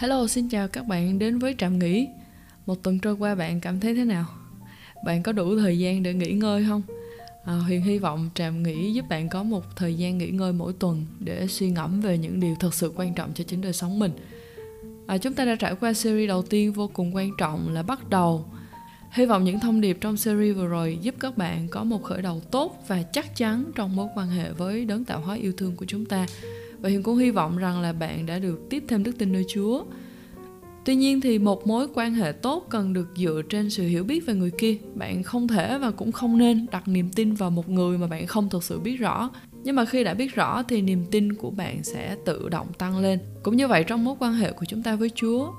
Hello, xin chào các bạn đến với Trạm Nghỉ Một tuần trôi qua bạn cảm thấy thế nào? Bạn có đủ thời gian để nghỉ ngơi không? À, Huyền hy vọng Trạm Nghỉ giúp bạn có một thời gian nghỉ ngơi mỗi tuần Để suy ngẫm về những điều thật sự quan trọng cho chính đời sống mình à, Chúng ta đã trải qua series đầu tiên vô cùng quan trọng là bắt đầu Hy vọng những thông điệp trong series vừa rồi giúp các bạn có một khởi đầu tốt và chắc chắn trong mối quan hệ với đấng tạo hóa yêu thương của chúng ta và Hiền cũng hy vọng rằng là bạn đã được tiếp thêm đức tin nơi Chúa. Tuy nhiên thì một mối quan hệ tốt cần được dựa trên sự hiểu biết về người kia. Bạn không thể và cũng không nên đặt niềm tin vào một người mà bạn không thực sự biết rõ. Nhưng mà khi đã biết rõ thì niềm tin của bạn sẽ tự động tăng lên. Cũng như vậy trong mối quan hệ của chúng ta với Chúa,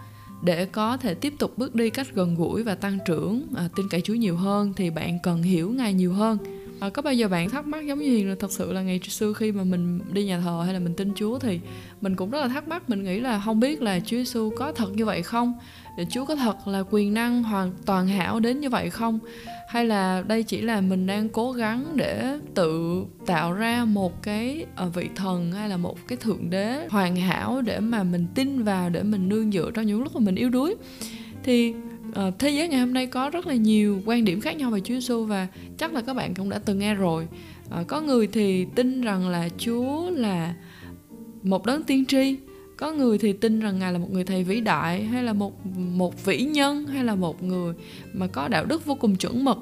để có thể tiếp tục bước đi cách gần gũi và tăng trưởng, à, tin cậy Chúa nhiều hơn thì bạn cần hiểu Ngài nhiều hơn à, có bao giờ bạn thắc mắc giống như hiền là thật sự là ngày xưa khi mà mình đi nhà thờ hay là mình tin chúa thì mình cũng rất là thắc mắc mình nghĩ là không biết là chúa giêsu có thật như vậy không? Để chúa có thật là quyền năng hoàn toàn hảo đến như vậy không? Hay là đây chỉ là mình đang cố gắng để tự tạo ra một cái ờ, vị thần hay là một cái thượng đế hoàn hảo để mà mình tin vào để mình nương dựa trong những lúc mà mình yếu đuối? Thì uh, thế giới ngày hôm nay có rất là nhiều quan điểm khác nhau về Chúa Giêsu và chắc là các bạn cũng đã từng nghe rồi. Uh, có người thì tin rằng là Chúa là một đấng tiên tri, có người thì tin rằng ngài là một người thầy vĩ đại hay là một một vĩ nhân hay là một người mà có đạo đức vô cùng chuẩn mực.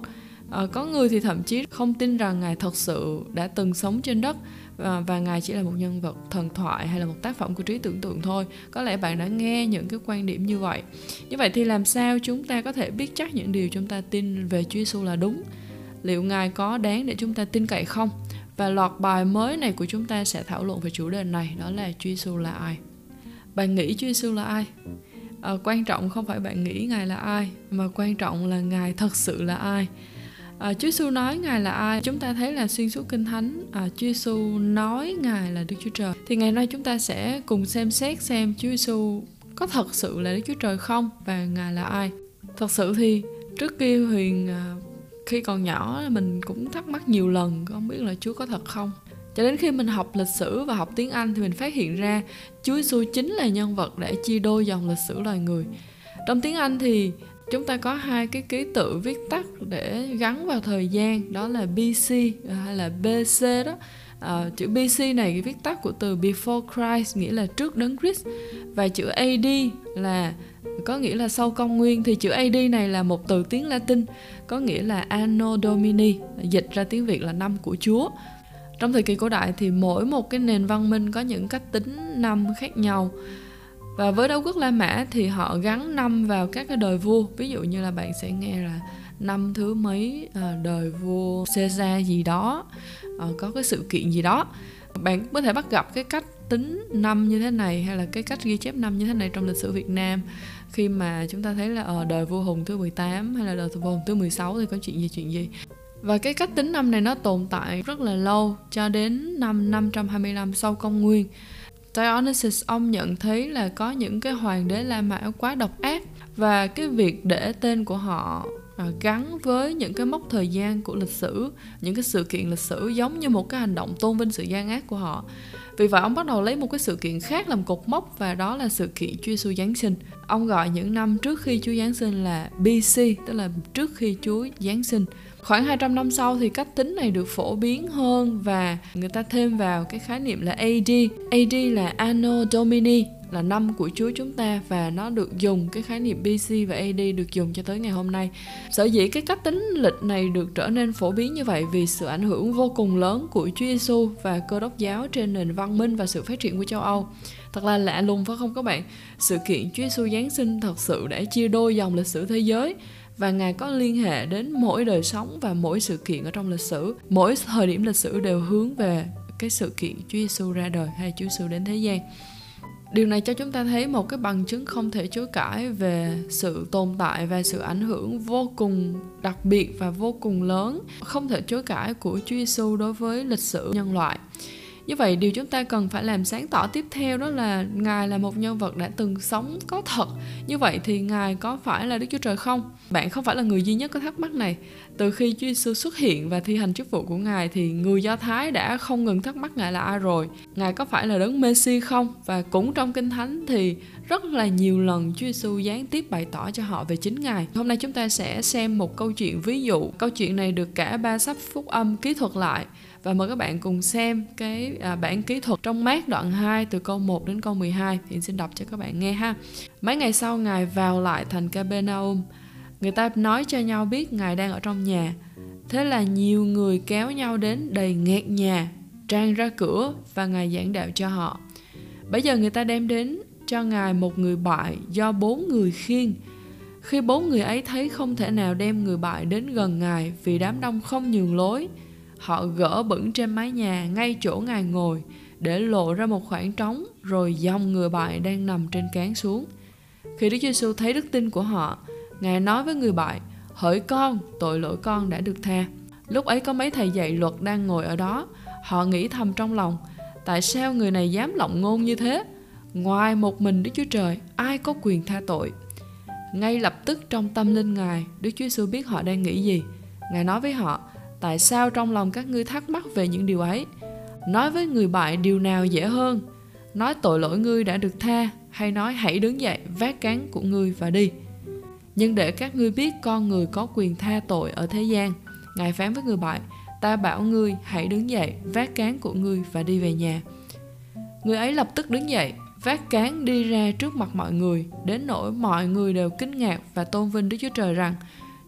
À, có người thì thậm chí không tin rằng ngài thật sự đã từng sống trên đất và, và ngài chỉ là một nhân vật thần thoại hay là một tác phẩm của trí tưởng tượng thôi. Có lẽ bạn đã nghe những cái quan điểm như vậy. Như vậy thì làm sao chúng ta có thể biết chắc những điều chúng ta tin về Chúa Giêsu là đúng? Liệu ngài có đáng để chúng ta tin cậy không? Và loạt bài mới này của chúng ta sẽ thảo luận về chủ đề này đó là Chúa Giêsu là ai? Bạn nghĩ Chúa Giêsu là ai? À, quan trọng không phải bạn nghĩ ngài là ai mà quan trọng là ngài thật sự là ai à, Chúa Giêsu nói ngài là ai? Chúng ta thấy là xuyên suốt kinh thánh à, Chúa Giêsu nói ngài là Đức Chúa Trời. Thì ngày nay chúng ta sẽ cùng xem xét xem Chúa Giêsu có thật sự là Đức Chúa Trời không và ngài là ai. Thật sự thì trước kia Huyền à, khi còn nhỏ mình cũng thắc mắc nhiều lần không biết là Chúa có thật không. Cho đến khi mình học lịch sử và học tiếng Anh thì mình phát hiện ra Chúa Giêsu chính là nhân vật để chia đôi dòng lịch sử loài người. Trong tiếng Anh thì chúng ta có hai cái ký tự viết tắt để gắn vào thời gian đó là BC à, hay là BC đó. À, chữ BC này viết tắt của từ before Christ nghĩa là trước đấng Christ. Và chữ AD là có nghĩa là sau công nguyên thì chữ AD này là một từ tiếng Latin có nghĩa là Anno Domini dịch ra tiếng Việt là năm của Chúa. Trong thời kỳ cổ đại thì mỗi một cái nền văn minh có những cách tính năm khác nhau và với đế quốc La Mã thì họ gắn năm vào các cái đời vua. Ví dụ như là bạn sẽ nghe là năm thứ mấy ờ, đời vua Caesar gì đó. Ờ, có cái sự kiện gì đó. Bạn có thể bắt gặp cái cách tính năm như thế này hay là cái cách ghi chép năm như thế này trong lịch sử Việt Nam. Khi mà chúng ta thấy là ở đời vua Hùng thứ 18 hay là đời vua Hùng thứ 16 thì có chuyện gì chuyện gì. Và cái cách tính năm này nó tồn tại rất là lâu, cho đến năm 525 sau công nguyên. Dionysus ông nhận thấy là có những cái hoàng đế La Mã quá độc ác và cái việc để tên của họ à, gắn với những cái mốc thời gian của lịch sử, những cái sự kiện lịch sử giống như một cái hành động tôn vinh sự gian ác của họ. Vì vậy ông bắt đầu lấy một cái sự kiện khác làm cột mốc và đó là sự kiện Chúa Giêsu Giáng sinh. Ông gọi những năm trước khi Chúa Giáng sinh là BC, tức là trước khi Chúa Giáng sinh. Khoảng 200 năm sau thì cách tính này được phổ biến hơn và người ta thêm vào cái khái niệm là AD. AD là Anno Domini là năm của Chúa chúng ta và nó được dùng cái khái niệm BC và AD được dùng cho tới ngày hôm nay. Sở dĩ cái cách tính lịch này được trở nên phổ biến như vậy vì sự ảnh hưởng vô cùng lớn của Chúa Giêsu và cơ đốc giáo trên nền văn minh và sự phát triển của châu Âu. Thật là lạ lùng phải không các bạn? Sự kiện Chúa Giêsu Giáng sinh thật sự đã chia đôi dòng lịch sử thế giới và ngài có liên hệ đến mỗi đời sống và mỗi sự kiện ở trong lịch sử mỗi thời điểm lịch sử đều hướng về cái sự kiện Chúa Giêsu ra đời hay Chúa Giêsu đến thế gian điều này cho chúng ta thấy một cái bằng chứng không thể chối cãi về sự tồn tại và sự ảnh hưởng vô cùng đặc biệt và vô cùng lớn, không thể chối cãi của Chúa Giêsu đối với lịch sử nhân loại như vậy, điều chúng ta cần phải làm sáng tỏ tiếp theo đó là ngài là một nhân vật đã từng sống có thật. Như vậy thì ngài có phải là đức chúa trời không? Bạn không phải là người duy nhất có thắc mắc này. Từ khi chúa giêsu xuất hiện và thi hành chức vụ của ngài thì người do thái đã không ngừng thắc mắc ngài là ai rồi. Ngài có phải là đấng messi không? Và cũng trong kinh thánh thì rất là nhiều lần Chúa Giêsu gián tiếp bày tỏ cho họ về chính Ngài. Hôm nay chúng ta sẽ xem một câu chuyện ví dụ. Câu chuyện này được cả ba sách phúc âm ký thuật lại và mời các bạn cùng xem cái à, bản kỹ thuật trong mát đoạn 2 từ câu 1 đến câu 12 thì xin đọc cho các bạn nghe ha. Mấy ngày sau Ngài vào lại thành Capernaum. Người ta nói cho nhau biết Ngài đang ở trong nhà. Thế là nhiều người kéo nhau đến đầy nghẹt nhà, trang ra cửa và Ngài giảng đạo cho họ. Bây giờ người ta đem đến cho Ngài một người bại do bốn người khiêng. Khi bốn người ấy thấy không thể nào đem người bại đến gần Ngài vì đám đông không nhường lối, họ gỡ bẩn trên mái nhà ngay chỗ Ngài ngồi để lộ ra một khoảng trống rồi dòng người bại đang nằm trên cán xuống. Khi Đức Giêsu thấy đức tin của họ, Ngài nói với người bại, hỡi con, tội lỗi con đã được tha. Lúc ấy có mấy thầy dạy luật đang ngồi ở đó, họ nghĩ thầm trong lòng, tại sao người này dám lộng ngôn như thế? Ngoài một mình Đức Chúa Trời, ai có quyền tha tội? Ngay lập tức trong tâm linh Ngài, Đức Chúa Giêsu biết họ đang nghĩ gì. Ngài nói với họ, tại sao trong lòng các ngươi thắc mắc về những điều ấy? Nói với người bại điều nào dễ hơn? Nói tội lỗi ngươi đã được tha, hay nói hãy đứng dậy, vác cán của ngươi và đi? Nhưng để các ngươi biết con người có quyền tha tội ở thế gian, Ngài phán với người bại, ta bảo ngươi hãy đứng dậy, vác cán của ngươi và đi về nhà. Người ấy lập tức đứng dậy, vác cán đi ra trước mặt mọi người, đến nỗi mọi người đều kinh ngạc và tôn vinh Đức Chúa Trời rằng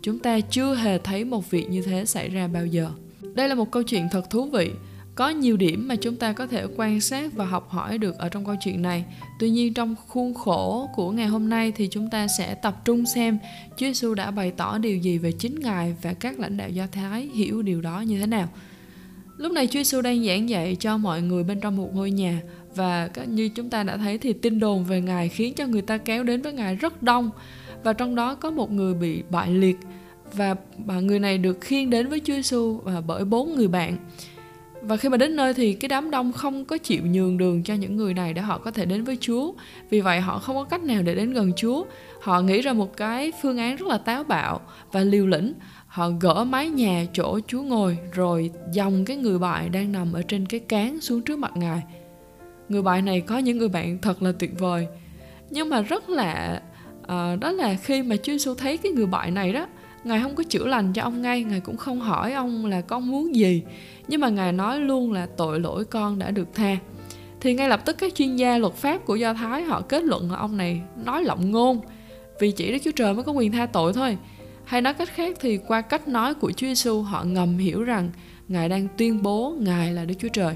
chúng ta chưa hề thấy một việc như thế xảy ra bao giờ. Đây là một câu chuyện thật thú vị. Có nhiều điểm mà chúng ta có thể quan sát và học hỏi được ở trong câu chuyện này. Tuy nhiên, trong khuôn khổ của ngày hôm nay thì chúng ta sẽ tập trung xem Chúa Giêsu đã bày tỏ điều gì về chính Ngài và các lãnh đạo Do Thái hiểu điều đó như thế nào. Lúc này Chúa Giêsu đang giảng dạy cho mọi người bên trong một ngôi nhà và như chúng ta đã thấy thì tin đồn về ngài khiến cho người ta kéo đến với ngài rất đông và trong đó có một người bị bại liệt và bà người này được khiêng đến với Chúa Giêsu và bởi bốn người bạn và khi mà đến nơi thì cái đám đông không có chịu nhường đường cho những người này để họ có thể đến với Chúa. Vì vậy họ không có cách nào để đến gần Chúa. Họ nghĩ ra một cái phương án rất là táo bạo và liều lĩnh. Họ gỡ mái nhà chỗ Chúa ngồi, rồi dòng cái người bại đang nằm ở trên cái cán xuống trước mặt Ngài người bại này có những người bạn thật là tuyệt vời, nhưng mà rất là à, đó là khi mà Chúa Giêsu thấy cái người bại này đó ngài không có chữa lành cho ông ngay ngài cũng không hỏi ông là con muốn gì. Nhưng mà ngài nói luôn là tội lỗi con đã được tha. Thì ngay lập tức các chuyên gia luật pháp của do thái họ kết luận là ông này nói lộng ngôn vì chỉ đức chúa trời mới có quyền tha tội thôi. Hay nói cách khác thì qua cách nói của chúa giêsu họ ngầm hiểu rằng ngài đang tuyên bố ngài là đức chúa trời.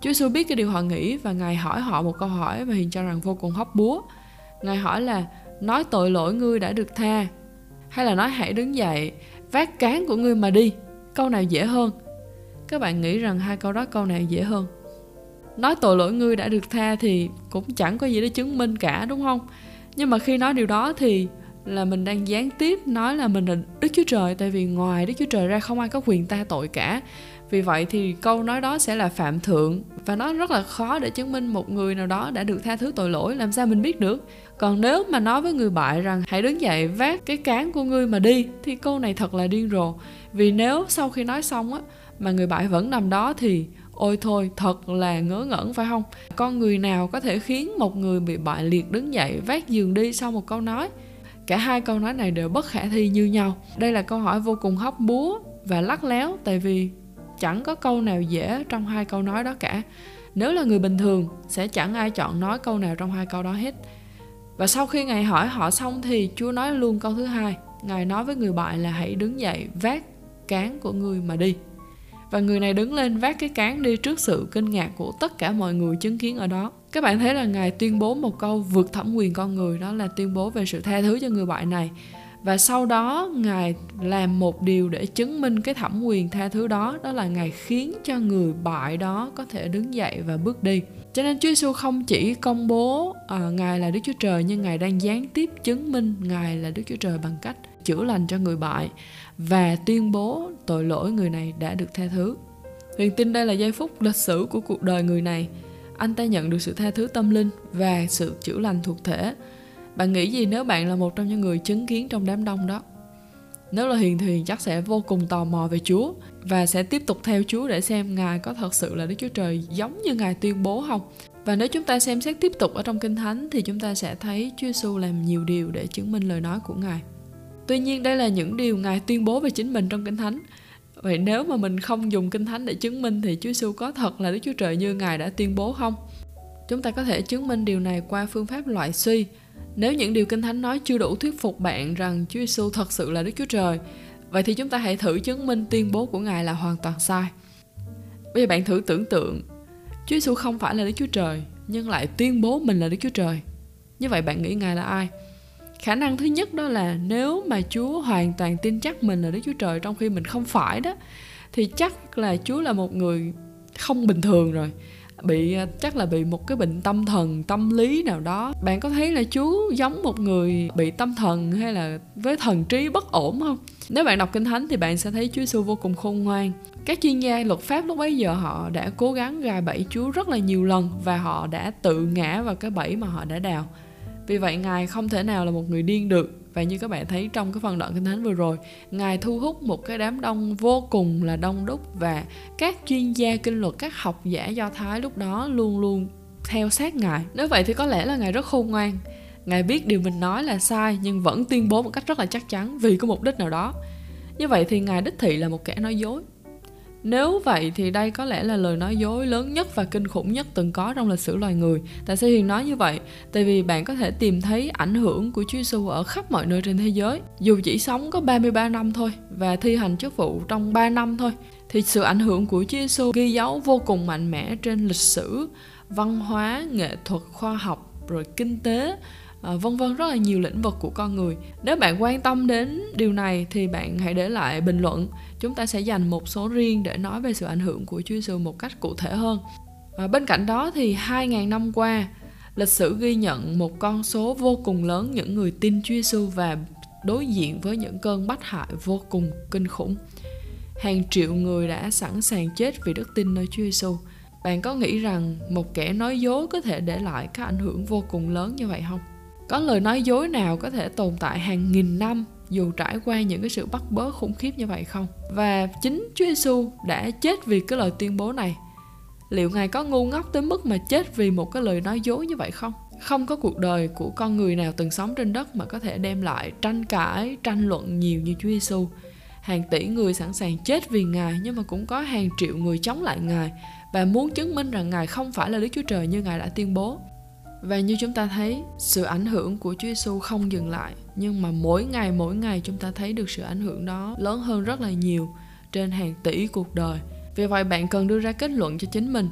Chúa Giêsu biết cái điều họ nghĩ và Ngài hỏi họ một câu hỏi mà hiện cho rằng vô cùng hóc búa. Ngài hỏi là nói tội lỗi ngươi đã được tha hay là nói hãy đứng dậy, vác cán của ngươi mà đi. Câu nào dễ hơn? Các bạn nghĩ rằng hai câu đó câu nào dễ hơn? Nói tội lỗi ngươi đã được tha thì cũng chẳng có gì để chứng minh cả, đúng không? Nhưng mà khi nói điều đó thì là mình đang gián tiếp nói là mình là Đức Chúa Trời, tại vì ngoài Đức Chúa Trời ra không ai có quyền ta tội cả. Vì vậy thì câu nói đó sẽ là phạm thượng và nó rất là khó để chứng minh một người nào đó đã được tha thứ tội lỗi, làm sao mình biết được? Còn nếu mà nói với người bại rằng, hãy đứng dậy vác cái cán của ngươi mà đi, thì câu này thật là điên rồ. Vì nếu sau khi nói xong á, mà người bại vẫn nằm đó thì ôi thôi, thật là ngớ ngẩn, phải không? Con người nào có thể khiến một người bị bại liệt đứng dậy vác giường đi sau một câu nói? Cả hai câu nói này đều bất khả thi như nhau. Đây là câu hỏi vô cùng hóc búa và lắc léo, tại vì chẳng có câu nào dễ trong hai câu nói đó cả. Nếu là người bình thường, sẽ chẳng ai chọn nói câu nào trong hai câu đó hết. Và sau khi ngài hỏi họ xong thì chúa nói luôn câu thứ hai. Ngài nói với người bại là hãy đứng dậy, vác cán của người mà đi. Và người này đứng lên vác cái cán đi trước sự kinh ngạc của tất cả mọi người chứng kiến ở đó các bạn thấy là ngài tuyên bố một câu vượt thẩm quyền con người đó là tuyên bố về sự tha thứ cho người bại này. Và sau đó ngài làm một điều để chứng minh cái thẩm quyền tha thứ đó đó là ngài khiến cho người bại đó có thể đứng dậy và bước đi. Cho nên Chúa Giêsu không chỉ công bố à, ngài là Đức Chúa Trời nhưng ngài đang gián tiếp chứng minh ngài là Đức Chúa Trời bằng cách chữa lành cho người bại và tuyên bố tội lỗi người này đã được tha thứ. Huyền tin đây là giây phút lịch sử của cuộc đời người này. Anh ta nhận được sự tha thứ tâm linh và sự chữa lành thuộc thể. Bạn nghĩ gì nếu bạn là một trong những người chứng kiến trong đám đông đó? Nếu là Hiền thì Hiền chắc sẽ vô cùng tò mò về Chúa và sẽ tiếp tục theo Chúa để xem Ngài có thật sự là Đức Chúa Trời giống như Ngài tuyên bố không. Và nếu chúng ta xem xét tiếp tục ở trong Kinh Thánh thì chúng ta sẽ thấy Chúa Giêsu làm nhiều điều để chứng minh lời nói của Ngài. Tuy nhiên đây là những điều Ngài tuyên bố về chính mình trong Kinh Thánh. Vậy nếu mà mình không dùng Kinh Thánh để chứng minh thì Chúa Giêsu có thật là Đức Chúa Trời như Ngài đã tuyên bố không? Chúng ta có thể chứng minh điều này qua phương pháp loại suy. Nếu những điều Kinh Thánh nói chưa đủ thuyết phục bạn rằng Chúa Giêsu thật sự là Đức Chúa Trời, vậy thì chúng ta hãy thử chứng minh tuyên bố của Ngài là hoàn toàn sai. Bây giờ bạn thử tưởng tượng, Chúa Giêsu không phải là Đức Chúa Trời, nhưng lại tuyên bố mình là Đức Chúa Trời. Như vậy bạn nghĩ Ngài là ai? Khả năng thứ nhất đó là nếu mà chúa hoàn toàn tin chắc mình là đức chúa trời trong khi mình không phải đó, thì chắc là chúa là một người không bình thường rồi. Bị à, chắc là bị một cái bệnh tâm thần, tâm lý nào đó. Bạn có thấy là chúa giống một người bị tâm thần hay là với thần trí bất ổn không? Nếu bạn đọc kinh thánh thì bạn sẽ thấy chúa giêsu vô cùng khôn ngoan. Các chuyên gia luật pháp lúc bấy giờ họ đã cố gắng gài bẫy chúa rất là nhiều lần và họ đã tự ngã vào cái bẫy mà họ đã đào vì vậy Ngài không thể nào là một người điên được. Và như các bạn thấy trong cái phần đoạn kinh thánh vừa rồi Ngài thu hút một cái đám đông vô cùng là đông đúc và các chuyên gia kinh luật, các học giả do Thái lúc đó luôn luôn theo sát Ngài. Nếu vậy thì có lẽ là Ngài rất khôn ngoan. Ngài biết điều mình nói là sai nhưng vẫn tuyên bố một cách rất là chắc chắn vì có mục đích nào đó. Như vậy thì Ngài đích thị là một kẻ nói dối nếu vậy thì đây có lẽ là lời nói dối lớn nhất và kinh khủng nhất từng có trong lịch sử loài người. Tại sao Hiền nói như vậy? Tại vì bạn có thể tìm thấy ảnh hưởng của Chúa Giêsu ở khắp mọi nơi trên thế giới. Dù chỉ sống có 33 năm thôi và thi hành chức vụ trong 3 năm thôi thì sự ảnh hưởng của Chúa Giêsu ghi dấu vô cùng mạnh mẽ trên lịch sử, văn hóa, nghệ thuật, khoa học rồi kinh tế à, vân vân rất là nhiều lĩnh vực của con người. Nếu bạn quan tâm đến điều này thì bạn hãy để lại bình luận. Chúng ta sẽ dành một số riêng để nói về sự ảnh hưởng của Chúa Giêsu một cách cụ thể hơn. Và bên cạnh đó thì 2.000 năm qua lịch sử ghi nhận một con số vô cùng lớn những người tin Chúa Giêsu và đối diện với những cơn bách hại vô cùng kinh khủng. Hàng triệu người đã sẵn sàng chết vì đức tin nơi Chúa Giêsu bạn có nghĩ rằng một kẻ nói dối có thể để lại các ảnh hưởng vô cùng lớn như vậy không? Có lời nói dối nào có thể tồn tại hàng nghìn năm dù trải qua những cái sự bắt bớ khủng khiếp như vậy không? Và chính Chúa Giêsu đã chết vì cái lời tuyên bố này. Liệu ngài có ngu ngốc tới mức mà chết vì một cái lời nói dối như vậy không? Không có cuộc đời của con người nào từng sống trên đất mà có thể đem lại tranh cãi, tranh luận nhiều như Chúa Giêsu hàng tỷ người sẵn sàng chết vì ngài nhưng mà cũng có hàng triệu người chống lại ngài. Và muốn chứng minh rằng ngài không phải là Đức Chúa Trời như ngài đã tuyên bố và như chúng ta thấy, sự ảnh hưởng của Chúa Giêsu không dừng lại, nhưng mà mỗi ngày mỗi ngày chúng ta thấy được sự ảnh hưởng đó lớn hơn rất là nhiều trên hàng tỷ cuộc đời. Vì vậy bạn cần đưa ra kết luận cho chính mình,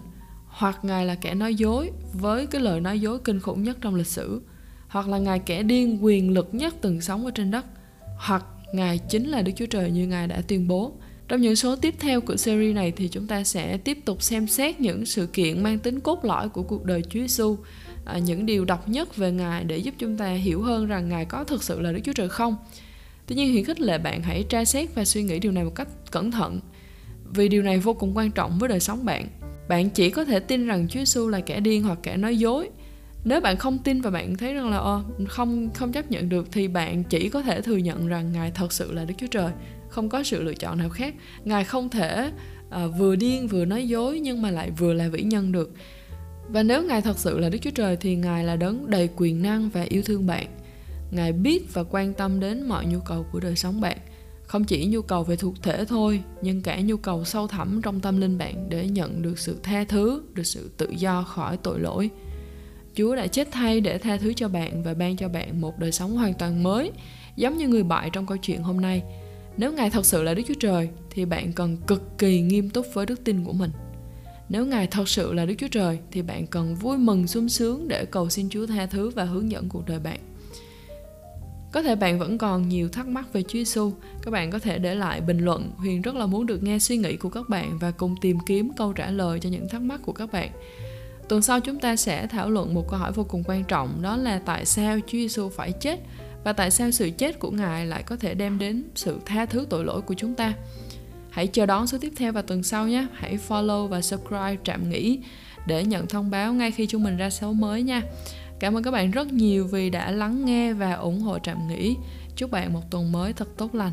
hoặc Ngài là kẻ nói dối với cái lời nói dối kinh khủng nhất trong lịch sử, hoặc là Ngài kẻ điên quyền lực nhất từng sống ở trên đất, hoặc Ngài chính là Đức Chúa Trời như Ngài đã tuyên bố. Trong những số tiếp theo của series này thì chúng ta sẽ tiếp tục xem xét những sự kiện mang tính cốt lõi của cuộc đời Chúa Giêsu à, những điều độc nhất về Ngài để giúp chúng ta hiểu hơn rằng Ngài có thực sự là Đức Chúa Trời không. Tuy nhiên hiển khích lệ bạn hãy tra xét và suy nghĩ điều này một cách cẩn thận vì điều này vô cùng quan trọng với đời sống bạn. Bạn chỉ có thể tin rằng Chúa Giêsu là kẻ điên hoặc kẻ nói dối. Nếu bạn không tin và bạn thấy rằng là ờ, không không chấp nhận được thì bạn chỉ có thể thừa nhận rằng Ngài thật sự là Đức Chúa Trời, không có sự lựa chọn nào khác. Ngài không thể uh, vừa điên vừa nói dối nhưng mà lại vừa là vĩ nhân được và nếu Ngài thật sự là Đức Chúa Trời thì Ngài là đấng đầy quyền năng và yêu thương bạn. Ngài biết và quan tâm đến mọi nhu cầu của đời sống bạn. Không chỉ nhu cầu về thuộc thể thôi, nhưng cả nhu cầu sâu thẳm trong tâm linh bạn để nhận được sự tha thứ, được sự tự do khỏi tội lỗi. Chúa đã chết thay để tha thứ cho bạn và ban cho bạn một đời sống hoàn toàn mới, giống như người bại trong câu chuyện hôm nay. Nếu Ngài thật sự là Đức Chúa Trời thì bạn cần cực kỳ nghiêm túc với đức tin của mình. Nếu Ngài thật sự là Đức Chúa Trời thì bạn cần vui mừng sung sướng để cầu xin Chúa tha thứ và hướng dẫn cuộc đời bạn. Có thể bạn vẫn còn nhiều thắc mắc về Chúa Giêsu, các bạn có thể để lại bình luận. Huyền rất là muốn được nghe suy nghĩ của các bạn và cùng tìm kiếm câu trả lời cho những thắc mắc của các bạn. Tuần sau chúng ta sẽ thảo luận một câu hỏi vô cùng quan trọng đó là tại sao Chúa Giêsu phải chết và tại sao sự chết của Ngài lại có thể đem đến sự tha thứ tội lỗi của chúng ta hãy chờ đón số tiếp theo vào tuần sau nhé. Hãy follow và subscribe trạm nghỉ để nhận thông báo ngay khi chúng mình ra số mới nha. Cảm ơn các bạn rất nhiều vì đã lắng nghe và ủng hộ trạm nghỉ. Chúc bạn một tuần mới thật tốt lành.